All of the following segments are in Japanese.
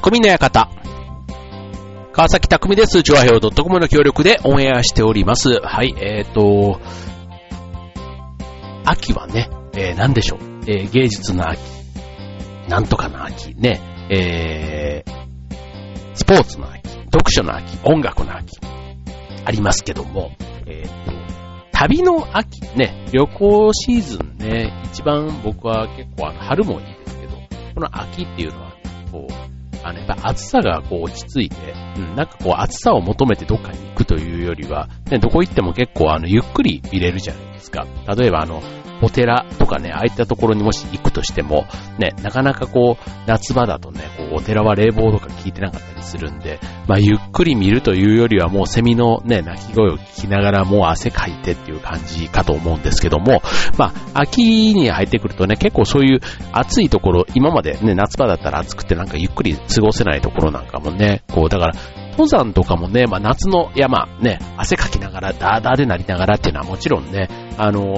匠の館。川崎匠です。チョアヘオ .com の協力でオンエアしております。はい、えーと、秋はね、えー、何でしょう。えー、芸術の秋。なんとかの秋。ね、えー、スポーツの秋。読書の秋。音楽の秋。ありますけども、えーと、旅の秋。ね、旅行シーズンね、一番僕は結構あの、春もいいですけど、この秋っていうのは、ね、こう、あの、やっぱ暑さがこう落ち着いて、うん、なんかこう暑さを求めてどっかに行くというよりは、ね、どこ行っても結構あの、ゆっくり入れるじゃないですか。例えばあの、お寺とかね、ああいったところにもし行くとしても、ね、なかなかこう、夏場だとね、お寺は冷房とか効いてなかったりするんで、まあ、ゆっくり見るというよりはもうセミのね、鳴き声を聞きながらもう汗かいてっていう感じかと思うんですけども、まあ、秋に入ってくるとね、結構そういう暑いところ、今までね、夏場だったら暑くてなんかゆっくり過ごせないところなんかもね、こう、だから、登山とかもね、まあ、夏の山、ね、汗かきながら、ダーダーでなりながらっていうのはもちろんね、あの、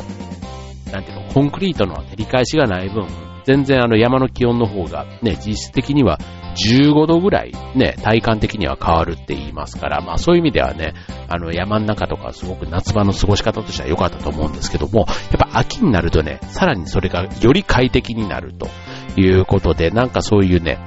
なんていうの、コンクリートの照り返しがない分、全然あの山の気温の方がね、実質的には15度ぐらいね、体感的には変わるって言いますから、まあそういう意味ではね、あの山の中とかすごく夏場の過ごし方としては良かったと思うんですけども、やっぱ秋になるとね、さらにそれがより快適になるということで、なんかそういうね、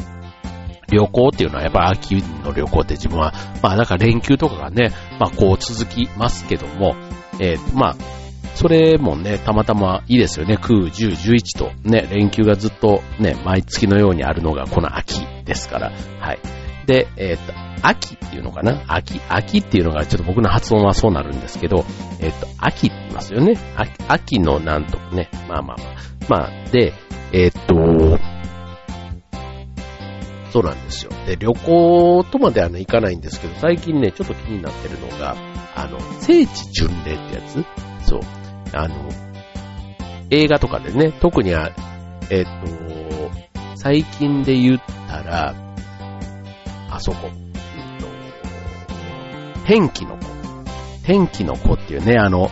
旅行っていうのはやっぱ秋の旅行って自分は、まあなんか連休とかがね、まあこう続きますけども、えー、まあそれもね、たまたまいいですよね。9、10、11とね、連休がずっとね、毎月のようにあるのがこの秋ですから。はい。で、えっ、と、秋っていうのかな？秋、秋っていうのがちょっと僕の発音はそうなるんですけど、えっ、と、秋って言いますよね。秋秋のなんとかね。まあまあまあ。まあ、で、えっ、と、そうなんですよ。で、旅行とまではね、行かないんですけど、最近ね、ちょっと気になってるのが、あの、聖地巡礼ってやつ？そう。あの、映画とかでね、特には、えっ、と、最近で言ったら、あそこ、えっと、天気の子。天気の子っていうね、あの、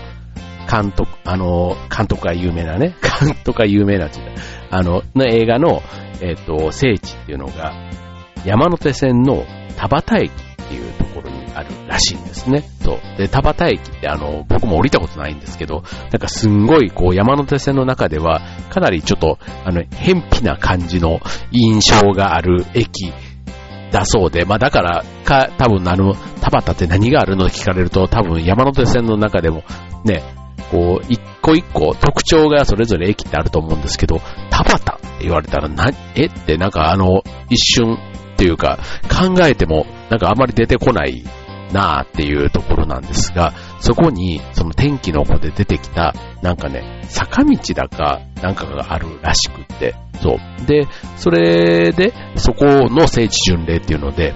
監督、あの、監督が有名なね、監督が有名なっていうあの、の映画の、えっ、と、聖地っていうのが、山手線の田端駅っていうところあるらしいんですね。そう。で、田端駅ってあの、僕も降りたことないんですけど、なんかすんごいこう山手線の中では、かなりちょっと、あの、偏僻な感じの印象がある駅だそうで、まあだから、か、多分あの、田端って何があるのって聞かれると、多分山手線の中でも、ね、こう、一個一個特徴がそれぞれ駅ってあると思うんですけど、田端って言われたらな、えってなんかあの、一瞬っていうか、考えてもなんかあまり出てこないなあっていうところなんですが、そこに、その天気の子で出てきた、なんかね、坂道だか、なんかがあるらしくって、そう。で、それで、そこの聖地巡礼っていうので、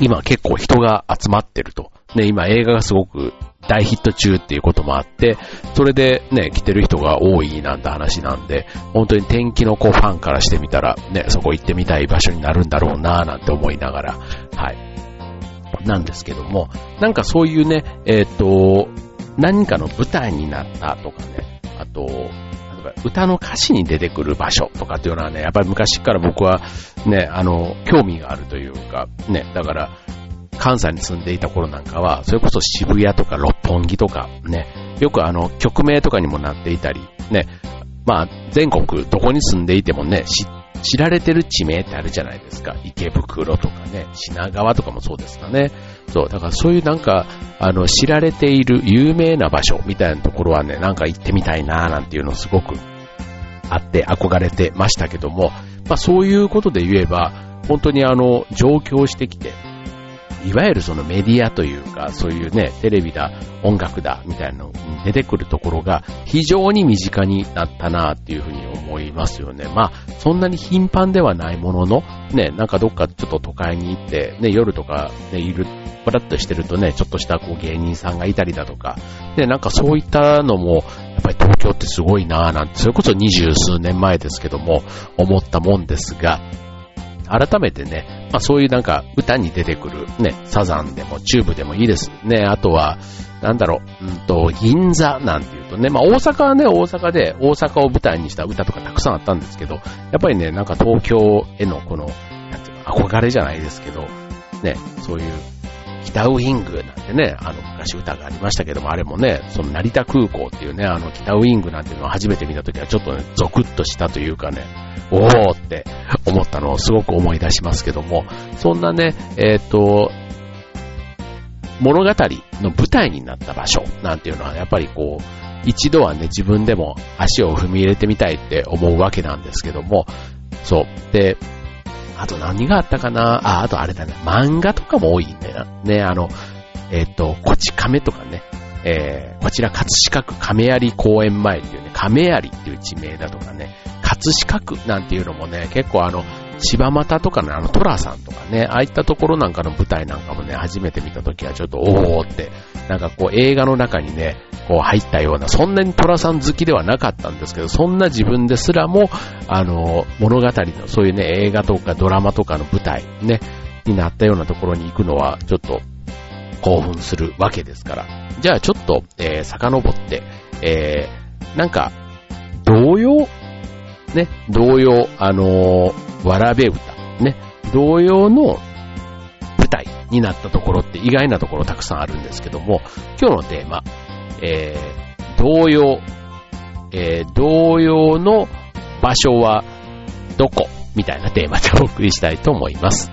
今結構人が集まってると。ね、今映画がすごく大ヒット中っていうこともあって、それでね、来てる人が多いなんて話なんで、本当に天気の子ファンからしてみたら、ね、そこ行ってみたい場所になるんだろうなぁなんて思いながら、はい。なんですけども、なんかそういうね、えっ、ー、と、何かの舞台になったとかね、あと、歌の歌詞に出てくる場所とかっていうのはね、やっぱり昔から僕はね、あの、興味があるというか、ね、だから、関西に住んでいた頃なんかは、それこそ渋谷とか六本木とかね、よくあの、曲名とかにもなっていたり、ね、まあ、全国どこに住んでいてもね、知知られてる地名ってあるじゃないですか。池袋とかね、品川とかもそうですかね。そう、だからそういうなんか、あの、知られている有名な場所みたいなところはね、なんか行ってみたいなーなんていうのすごくあって憧れてましたけども、まあそういうことで言えば、本当にあの、上京してきて、いわゆるそのメディアというか、そういうね、テレビだ、音楽だ、みたいなのに出てくるところが非常に身近になったなっていうふうに思いますよね。まあ、そんなに頻繁ではないものの、ね、なんかどっかちょっと都会に行って、ね、夜とかね、いる、パラッとしてるとね、ちょっとしたこう芸人さんがいたりだとか、ね、なんかそういったのも、やっぱり東京ってすごいなぁなんて、それこそ二十数年前ですけども、思ったもんですが、改めてね、まあそういうなんか歌に出てくるね、サザンでもチューブでもいいですね。あとは、なんだろう、うんと、銀座なんていうとね、まあ大阪はね、大阪で大阪を舞台にした歌とかたくさんあったんですけど、やっぱりね、なんか東京へのこの、なんていうの憧れじゃないですけど、ね、そういう、北ウイングなんてね、あの、昔歌がありましたけども、あれもね、その成田空港っていうね、あの、北ウイングなんていうのを初めて見たときはちょっとね、ゾクッとしたというかね、おーって思ったのをすごく思い出しますけども、そんなね、えっ、ー、と、物語の舞台になった場所なんていうのは、やっぱりこう、一度はね、自分でも足を踏み入れてみたいって思うわけなんですけども、そう。で、あと何があったかな？あ、あとあれだね、漫画とかも多いんだよな。ね、あの、えっ、ー、と、こち亀とかね、えー、こちら葛飾区亀有公園前っていうね、亀有っていう地名だとかね、葛飾区なんていうのもね、結構あの、柴又とかのあのトラさんとかね、ああいったところなんかの舞台なんかもね、初めて見た時はちょっとおーって、なんかこう映画の中にね、こう入ったような、そんなにトラさん好きではなかったんですけど、そんな自分ですらも、あの、物語の、そういうね、映画とかドラマとかの舞台、ね、になったようなところに行くのは、ちょっと興奮するわけですから。じゃあちょっと、えー、遡って、えー、なんか、童謡？ね、童謡、あのー、わらべ歌、ね、童謡の舞台になったところって意外なところたくさんあるんですけども、今日のテーマ、えー、同様、えー、童謡の場所はどこ？みたいなテーマでお送りしたいと思います。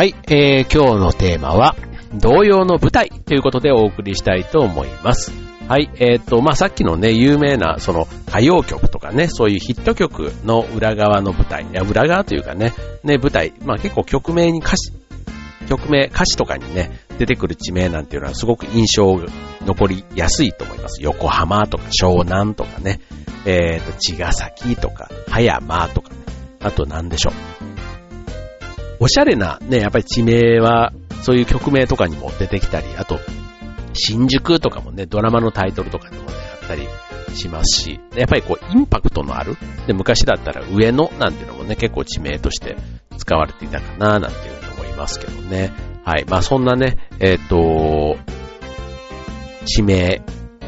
はい、えー、今日のテーマは、童謡の舞台ということでお送りしたいと思います。はい、えっ、ー、と、まあ、さっきのね、有名な、その、歌謡曲とかね、そういうヒット曲の裏側の舞台、いや、裏側というかね、ね、舞台、まあ、結構曲名に歌詞、曲名、歌詞とかにね、出てくる地名なんていうのはすごく印象残りやすいと思います。横浜とか湘南とかね、えっ、ー、と、茅ヶ崎とか、葉山とか、ね、あと何でしょう。おしゃれなね、やっぱり地名は、そういう曲名とかにも出てきたり、あと、新宿とかもね、ドラマのタイトルとかにもね、あったりしますし、やっぱりこう、インパクトのある、で、昔だったら上野なんていうのもね、結構地名として使われていたかな、なんていうふうに思いますけどね。はい。まあそんなね、えっ、ー、と、地名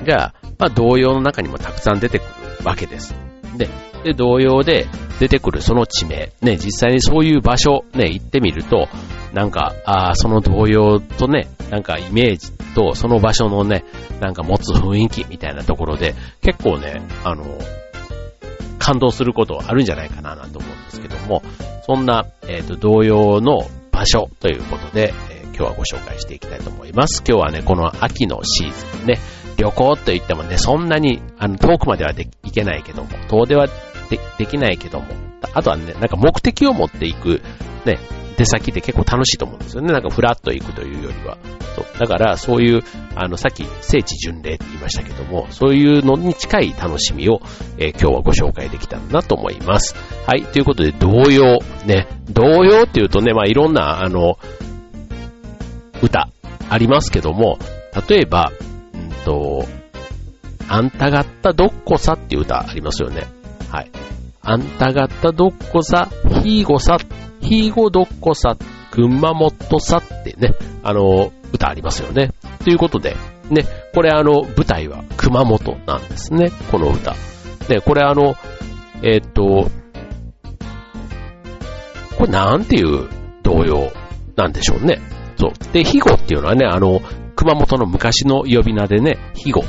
が、まあ同様の中にもたくさん出てくるわけです。で、で、同様で出てくるその地名、ね、実際にそういう場所、ね、行ってみると、なんか、あその同様とね、なんかイメージとその場所のね、なんか持つ雰囲気みたいなところで、結構ね、あの、感動することあるんじゃないかななんて思うんですけども、そんな、えっ、ー、と、同様の場所ということで、えー、今日はご紹介していきたいと思います。今日はね、この秋のシーズンね、旅行と言ってもね、そんなに、あの、遠くまではで行けないけども、遠出はでできないけども、あとはね、なんか目的を持っていく、ね、出先って結構楽しいと思うんですよね。なんかフラッと行くというよりは。そう。だからそういう、あの、さっき聖地巡礼って言いましたけども、そういうのに近い楽しみを、えー、今日はご紹介できたらなと思います。はい。ということで、童謡。ね。童謡っていうとね、まあいろんな、あの、歌ありますけども、例えば、うんと、あんたがったどっこさっていう歌ありますよね。はい。あんた方どっこさ、ひーごさ、ひーごどっこさ、熊本さってね、あの、歌ありますよね。ということで、ね、これあの、舞台は熊本なんですね、この歌。で、これあの、えー、っと、これなんていう童謡なんでしょうね。そう。で、ひごっていうのはね、あの、熊本の昔の呼び名でね、ひご。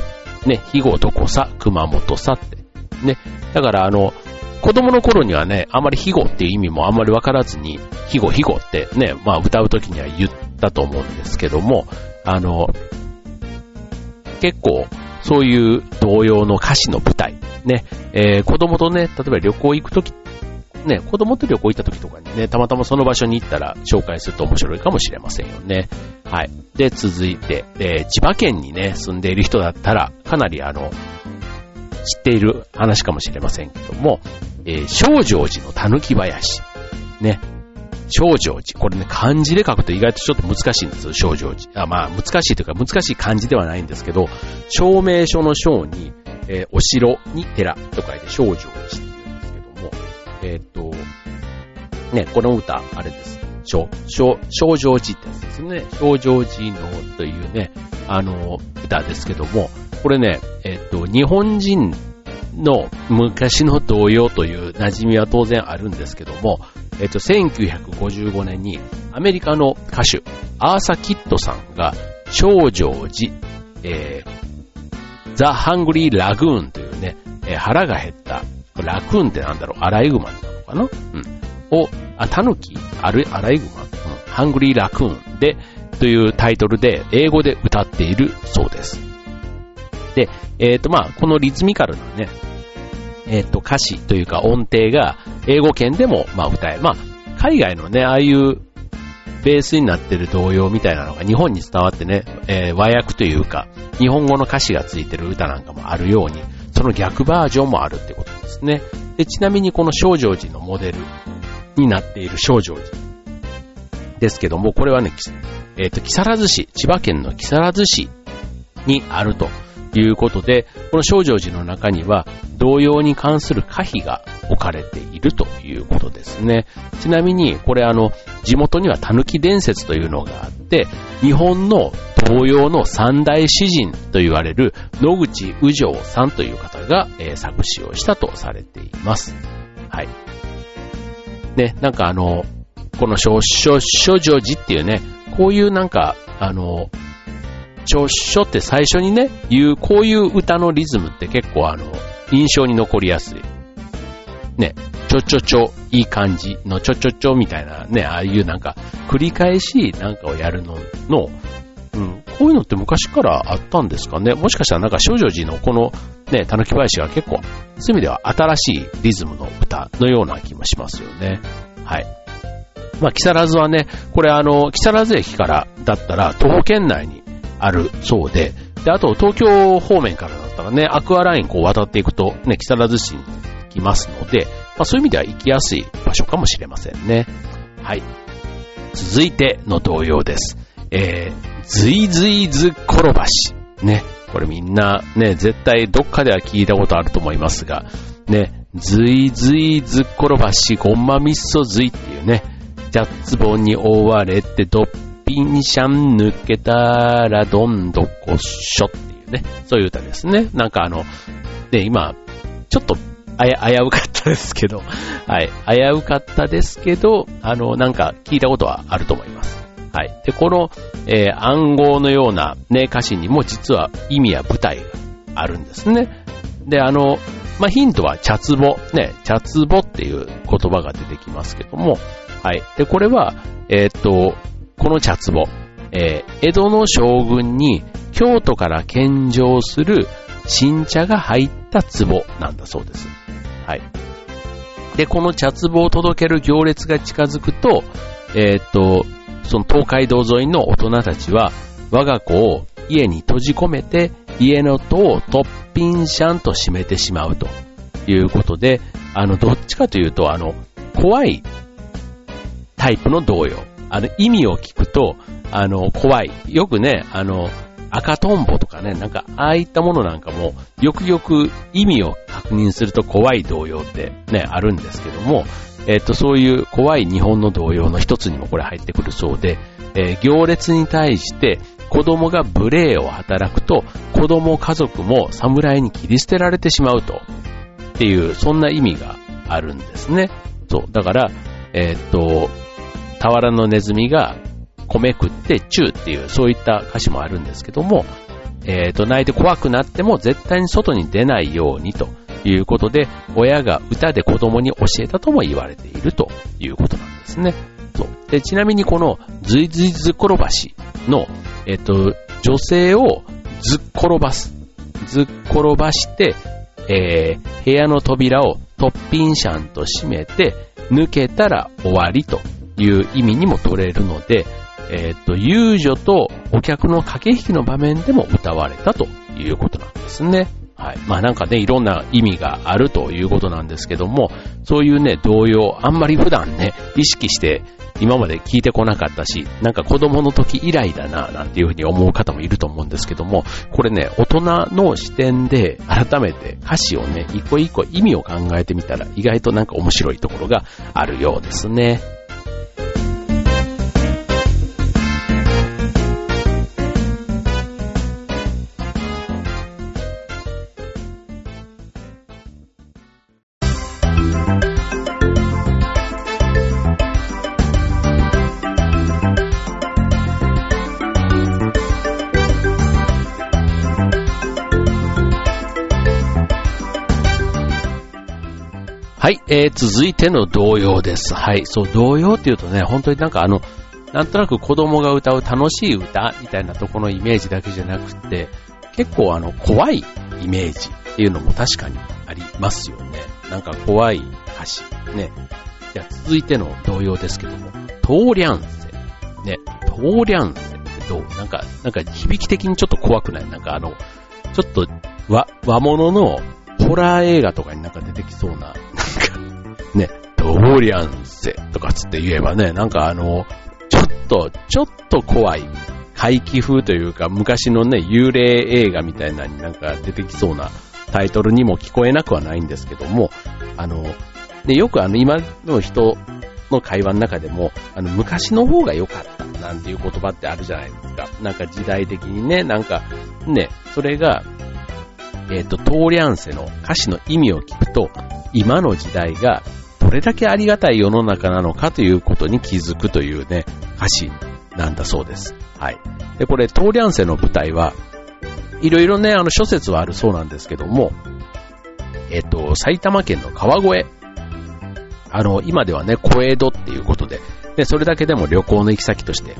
ね、ひごどこさ、熊本さって。ね。だからあの、子供の頃にはね、あまり庇護っていう意味もあんまりわからずに、庇護庇護ってね、まあ歌う時には言ったと思うんですけども、あの、結構、そういう童謡の歌詞の舞台、ね、えー、子供とね、例えば旅行行く時ね、子供と旅行行った時とかにね、たまたまその場所に行ったら紹介すると面白いかもしれませんよね。はい。で、続いて、えー、千葉県にね、住んでいる人だったら、かなりあの、知っている話かもしれませんけども、えー、正常寺の狸林。ね。少女寺。これね、漢字で書くと意外とちょっと難しいんですよ、少女寺。あまあ、難しいというか、難しい漢字ではないんですけど、証明書の章に、えー、お城に寺と書いて少女寺って言うんですけども、えー、っと、ね、この歌、あれです。少、少、少女寺ってやつですね。少女寺のというね、あの、歌ですけども、これね、えっと、日本人の昔の童謡という馴染みは当然あるんですけども、えっと、1955年にアメリカの歌手、アーサ・キットさんが、証城寺、えー、 The Hungry Raccoon というね、えー、腹が減った、 raccoon ってなんだろう、アライグマなのかな？うん。を、あ、タヌキアライグマ、うん、 Hungry Raccoon で、というタイトルで、英語で歌っているそうです。で、えっ、ー、と、まあ、このリズミカルなね、えっ、ー、と、歌詞というか音程が英語圏でも、まあ、歌え。まあ、海外のね、ああいうベースになってる童謡みたいなのが日本に伝わってね、えー、和訳というか、日本語の歌詞がついてる歌なんかもあるように、その逆バージョンもあるってことですね。で、ちなみにこの少女寺のモデルになっている少女ですけども、これはね、えっ、ー、と、木更津市、千葉県の木更津市にあるということで、この少女寺の中には同様に関する可否が置かれているということですね。ちなみに、これあの、地元には狸伝説というのがあって、日本の東洋の三大詩人と言われる野口宇城さんという方が、えー、作詞をしたとされています。はい。ね、なんかあの、この少女寺っていうね、こういうなんか、あの、著書って最初にね、言う、こういう歌のリズムって結構あの、印象に残りやすい。ね、ちょちょちょ、いい感じのちょちょちょみたいなね、ああいうなんか、繰り返しなんかをやるのの、こういうのって昔からあったんですかね？もしかしたらなんか少女寺のこのね、たぬき林が結構、そういう意味では新しいリズムの歌のような気もしますよね。はい。まあ、木更津はね、これあの、木更津駅からだったら徒歩圏内にあるそうで、で、あと東京方面からだったらね、アクアラインこう渡っていくとね、木更津市に来ますので、まあそういう意味では行きやすい場所かもしれませんね。はい。続いての同様です。えー、ずいずいず転ばし。ね。これみんなね、絶対どっかでは聞いたことあると思いますが、ね、ずいずいず転ばし、ごまみそずいっていうね、ジャッツボンに覆われてどっピンシャン抜けたらどんどこっしょっていうね、そういう歌ですね。なんかあの、ね、今、ちょっとあや、危うかったですけど、はい、危うかったですけど、あの、なんか聞いたことはあると思います。はい。で、この、えー、暗号のようなね、歌詞にも実は意味や舞台があるんですね。で、あの、まあ、ヒントは、茶壺。ね、茶壺っていう言葉が出てきますけども、はい。で、これは、えー、っと、この茶壺、えー、江戸の将軍に京都から献上する新茶が入った壺なんだそうです。はい。で、この茶壺を届ける行列が近づくと、えー、っと、その東海道沿いの大人たちは、我が子を家に閉じ込めて、家の戸を突品シャンと閉めてしまうということで、あの、どっちかというと、あの、怖いタイプの童謡。あの、意味を聞くと、あの、怖い。よくね、あの、赤トンボとかね、なんか、ああいったものなんかも、よくよく意味を確認すると怖い動揺ってね、あるんですけども、えっ、と、そういう怖い日本の動揺の一つにもこれ入ってくるそうで、えー、行列に対して子供が無礼を働くと、子供家族も侍に切り捨てられてしまうと、っていう、そんな意味があるんですね。そう。だから、えっ、と、俵のネズミが米食ってチューっていう、そういった歌詞もあるんですけども、えっ、と、泣いて怖くなっても絶対に外に出ないようにということで、親が歌で子供に教えたとも言われているということなんですね。そう。で、ちなみにこのずいずいず転ばしの、えっ、と、女性をずっ転ばす。ずっ転ばして、えー、部屋の扉をトッピンシャンと閉めて、抜けたら終わりという意味にも取れるので、えっ、ー、と、遊女とお客の駆け引きの場面でも歌われたということなんですね。はい。まあなんかね、いろんな意味があるということなんですけども、そういうね、童謡、あんまり普段ね、意識して今まで聞いてこなかったし、なんか子供の時以来だな、なんていうふうに思う方もいると思うんですけども、これね、大人の視点で改めて歌詞をね、一個一個意味を考えてみたら意外となんか面白いところがあるようですね。えー、続いての童謡です。はい、そう、童謡っていうとね、本当になんかあの、なんとなく子供が歌う楽しい歌みたいなところのイメージだけじゃなくて、結構あの、怖いイメージっていうのも確かにありますよね。なんか怖い歌詞。ね。じゃあ続いての童謡ですけども、トーリャンセ。ね、トーリャンセってどう？なんか、なんか響き的にちょっと怖くない？なんかあの、ちょっと和、和物のホラー映画とかになんか出てきそうな、ね、ドーリャンセとかつって言えばね、なんかあの、ちょっと、ちょっと怖い、怪奇風というか、昔のね、幽霊映画みたいなになんか出てきそうなタイトルにも聞こえなくはないんですけども、あの、ね、よくあの、今の人の会話の中でも、あの、昔の方が良かったなんていう言葉ってあるじゃないですか。なんか時代的にね、なんか、ね、それが、えっ、ー、と、トーリャンセの歌詞の意味を聞くと、今の時代がどれだけありがたい世の中なのかということに気づくというね、歌詞なんだそうです。はい。で、これ、トーリャンセの舞台は、いろいろね、あの、諸説はあるそうなんですけども、えっ、と、埼玉県の川越。あの、今ではね、小江戸っていうことで、で、それだけでも旅行の行き先として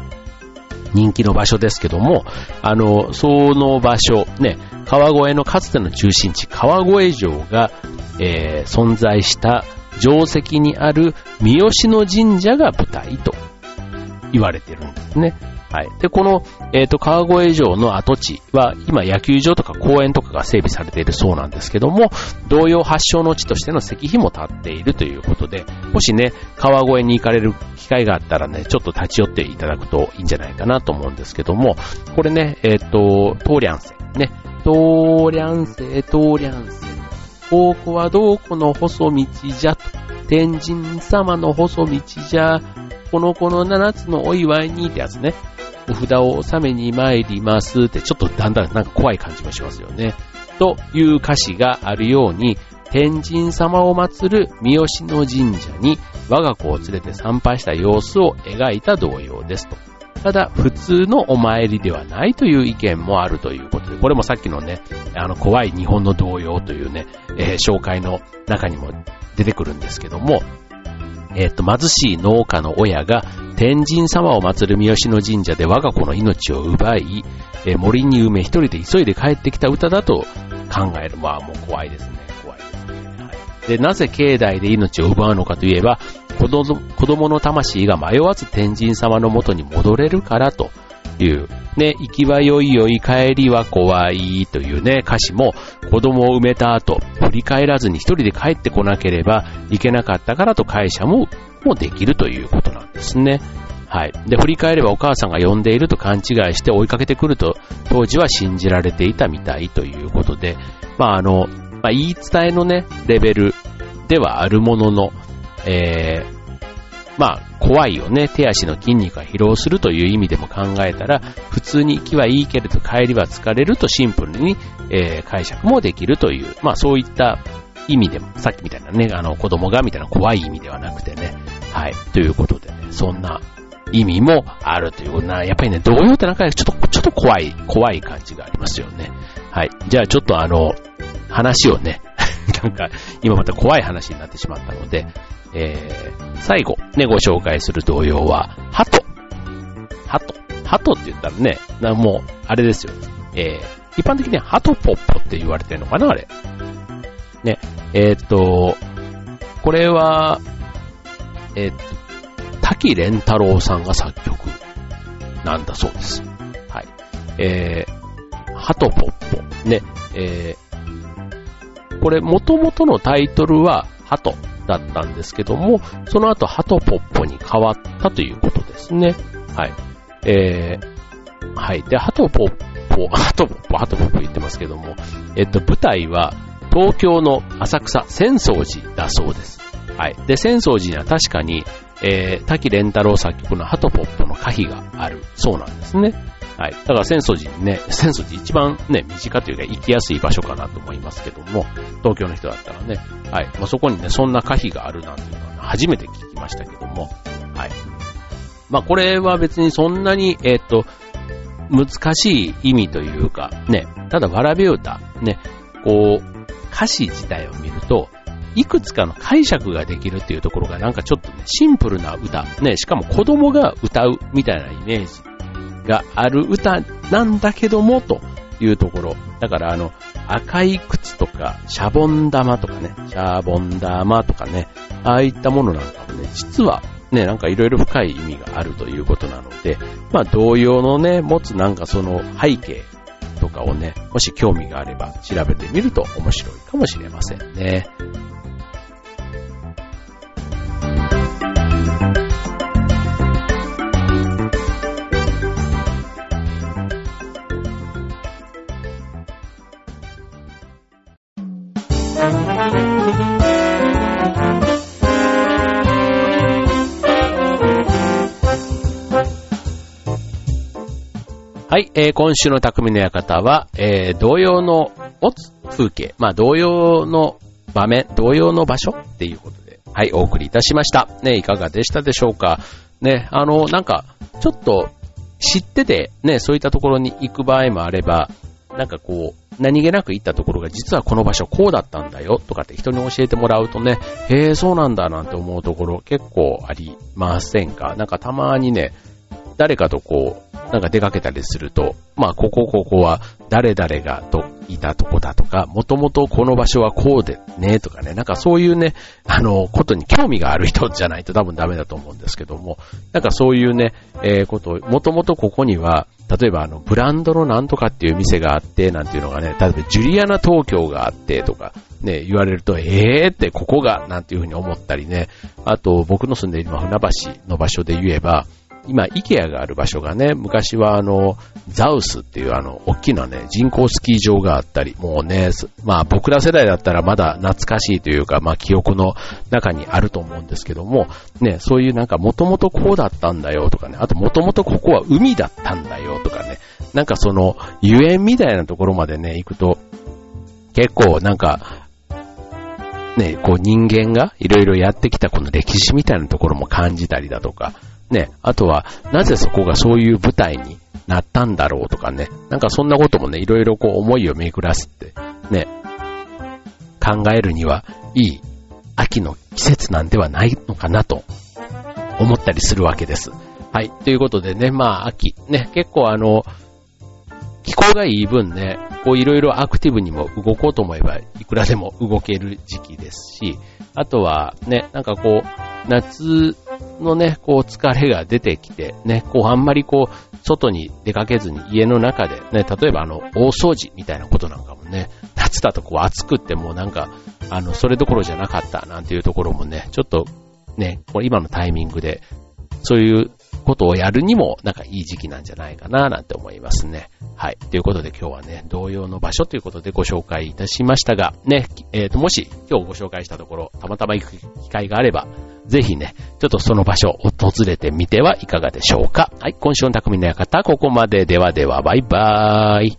人気の場所ですけども、あの、その場所、ね、川越のかつての中心地、川越城が、えー、存在した城跡にある三好の神社が舞台と言われてるんですね。はい。で、この、えっ、ー、と、川越城の跡地は、今野球場とか公園とかが整備されているそうなんですけども、同様発祥の地としての石碑も立っているということで、もしね、川越に行かれる機会があったらね、ちょっと立ち寄っていただくといいんじゃないかなと思うんですけども、これね、えっ、ー、と、トーリャンセ。ね、トーリャンセ、トーリャンセ。ここはどうこの細道じゃと。天神様の細道じゃ。この子の七つのお祝いにってやつね。お札を納めに参りますって、ちょっとだんだんなんか怖い感じもしますよね。という歌詞があるように、天神様を祀る三好の神社に我が子を連れて参拝した様子を描いた童謡ですと。ただ、普通のお参りではないという意見もあるということで、これもさっきのね、あの、怖い日本の童謡というね、えー、紹介の中にも出てくるんですけども、えっ、と、貧しい農家の親が天神様を祀る三好の神社で我が子の命を奪い、え森に埋め一人で急いで帰ってきた歌だと考える。まあもう怖いですね。怖いですね。はい、で、なぜ境内で命を奪うのかといえば、子供の魂が迷わず天神様の元に戻れるからという、ね、行きはよいよい帰りは怖いというね、歌詞も子供を埋めた後、振り返らずに一人で帰ってこなければいけなかったからと会社も、もできるということなんですね。はい。で、振り返ればお母さんが呼んでいると勘違いして追いかけてくると、当時は信じられていたみたいということで、まああの、まあ、言い伝えのね、レベルではあるものの、えー、まあ、怖いよね。手足の筋肉が疲労するという意味でも考えたら、普通に行きはいいけれど帰りは疲れるとシンプルに、えー、解釈もできるという、まあそういった意味でも、さっきみたいなね、あの子供がみたいな怖い意味ではなくてね、はい、ということでね、そんな意味もあるということな、やっぱりね、童謡ってなんかちょっと、ちょっと怖い、怖い感じがありますよね。はい。じゃあちょっとあの、話をね、なんか、今また怖い話になってしまったので、えー、最後、ね、ご紹介する童謡は、ハト。ハト。ハトって言ったらね、なもう、あれですよ。えー、一般的にはハトポッポって言われてるのかな、あれ。ね、えー、っと、これは、えー、っと、滝蓮太郎さんが作曲なんだそうです。はい。えー、ハトポッポ。ね、えー、これ元々のタイトルは、ハトだったんですけども、その後ハトポッポに変わったということですね。はい。えー、はい。で、ハトポッポ、ハトポッポ、ハトポッポ言ってますけども、えっと、舞台は東京の浅草、浅草寺だそうです。はい。で、浅草寺には確かに、えー、滝蓮太郎作曲のハトポッポの歌碑があるそうなんですね。はい。だから浅草寺にね、浅草寺一番ね、身近というか行きやすい場所かなと思いますけども、東京の人だったらね、はい。まあ、そこにね、そんな歌碑があるなんていうのは、初めて聞きましたけども、はい。まあ、これは別にそんなに、えっ、と、難しい意味というか、ね、ただ、わらび歌、ね、こう、歌詞自体を見ると、いくつかの解釈ができるっていうところがなんかちょっとね、シンプルな歌、ね、しかも子供が歌うみたいなイメージがある歌なんだけども、というところ。だからあの、赤い靴とか、シャボン玉とかね、シャボン玉とかね、ああいったものなんかもね、実はね、なんかいろいろ深い意味があるということなので、まあ同様のね、持つなんかその背景とかをね、もし興味があれば調べてみると面白いかもしれませんね。はい、えー、今週の匠の館は、えー、同様の風景、まあ同様の場面、同様の場所っていうことで、はい、お送りいたしました。ね、いかがでしたでしょうか？ね、あの、なんか、ちょっと知ってて、ね、そういったところに行く場合もあれば、なんかこう、何気なく行ったところが実はこの場所こうだったんだよとかって人に教えてもらうとね、へえ、そうなんだなんて思うところ結構ありませんか？なんかたまにね、誰かとこう、なんか出かけたりすると、まあ、ここここは誰々がといたとこだとか、もともとこの場所はこうでね、とかね、なんかそういうね、あの、ことに興味がある人じゃないと多分ダメだと思うんですけども、なんかそういうね、えー、ことを、もともとここには、例えばあの、ブランドのなんとかっていう店があって、なんていうのがね、例えばジュリアナ東京があってとか、ね、言われると、えーってここが、なんていうふうに思ったりね、あと僕の住んでいる船橋の場所で言えば、今、イケアがある場所がね、昔はあの、ザウスっていうあの、大きなね、人工スキー場があったり、もうね、まあ僕ら世代だったらまだ懐かしいというか、まあ記憶の中にあると思うんですけども、ね、そういうなんかもともとこうだったんだよとかね、あともともとここは海だったんだよとかね、なんかその、ゆえみたいなところまでね、行くと、結構なんか、ね、こう人間がいろいろやってきたこの歴史みたいなところも感じたりだとか、ね、あとは、なぜそこがそういう舞台になったんだろうとかね、なんかそんなこともね、いろいろこう思いを巡らすって、ね、考えるにはいい秋の季節なんではないのかなと思ったりするわけです。はい。ということでね、まあ秋、ね、結構あの、気候がいい分ね、こういろいろアクティブにも動こうと思えばいくらでも動ける時期ですし、あとはね、なんかこう、夏のね、こう疲れが出てきて、ね、こうあんまりこう、外に出かけずに家の中でね、例えばあの、大掃除みたいなことなんかもね、夏だとこう暑くってもうなんか、あの、それどころじゃなかったなんていうところもね、ちょっとね、これ今のタイミングで、そういうことをやるにも、なんかいい時期なんじゃないかな、なんて思いますね。はい。ということで今日はね、同様の場所ということでご紹介いたしましたが、ね、えっ、ー、と、もし今日ご紹介したところ、たまたま行く機会があれば、ぜひね、ちょっとその場所を訪れてみてはいかがでしょうか。はい。今週の匠の館、ここまでではでは、バイバーイ。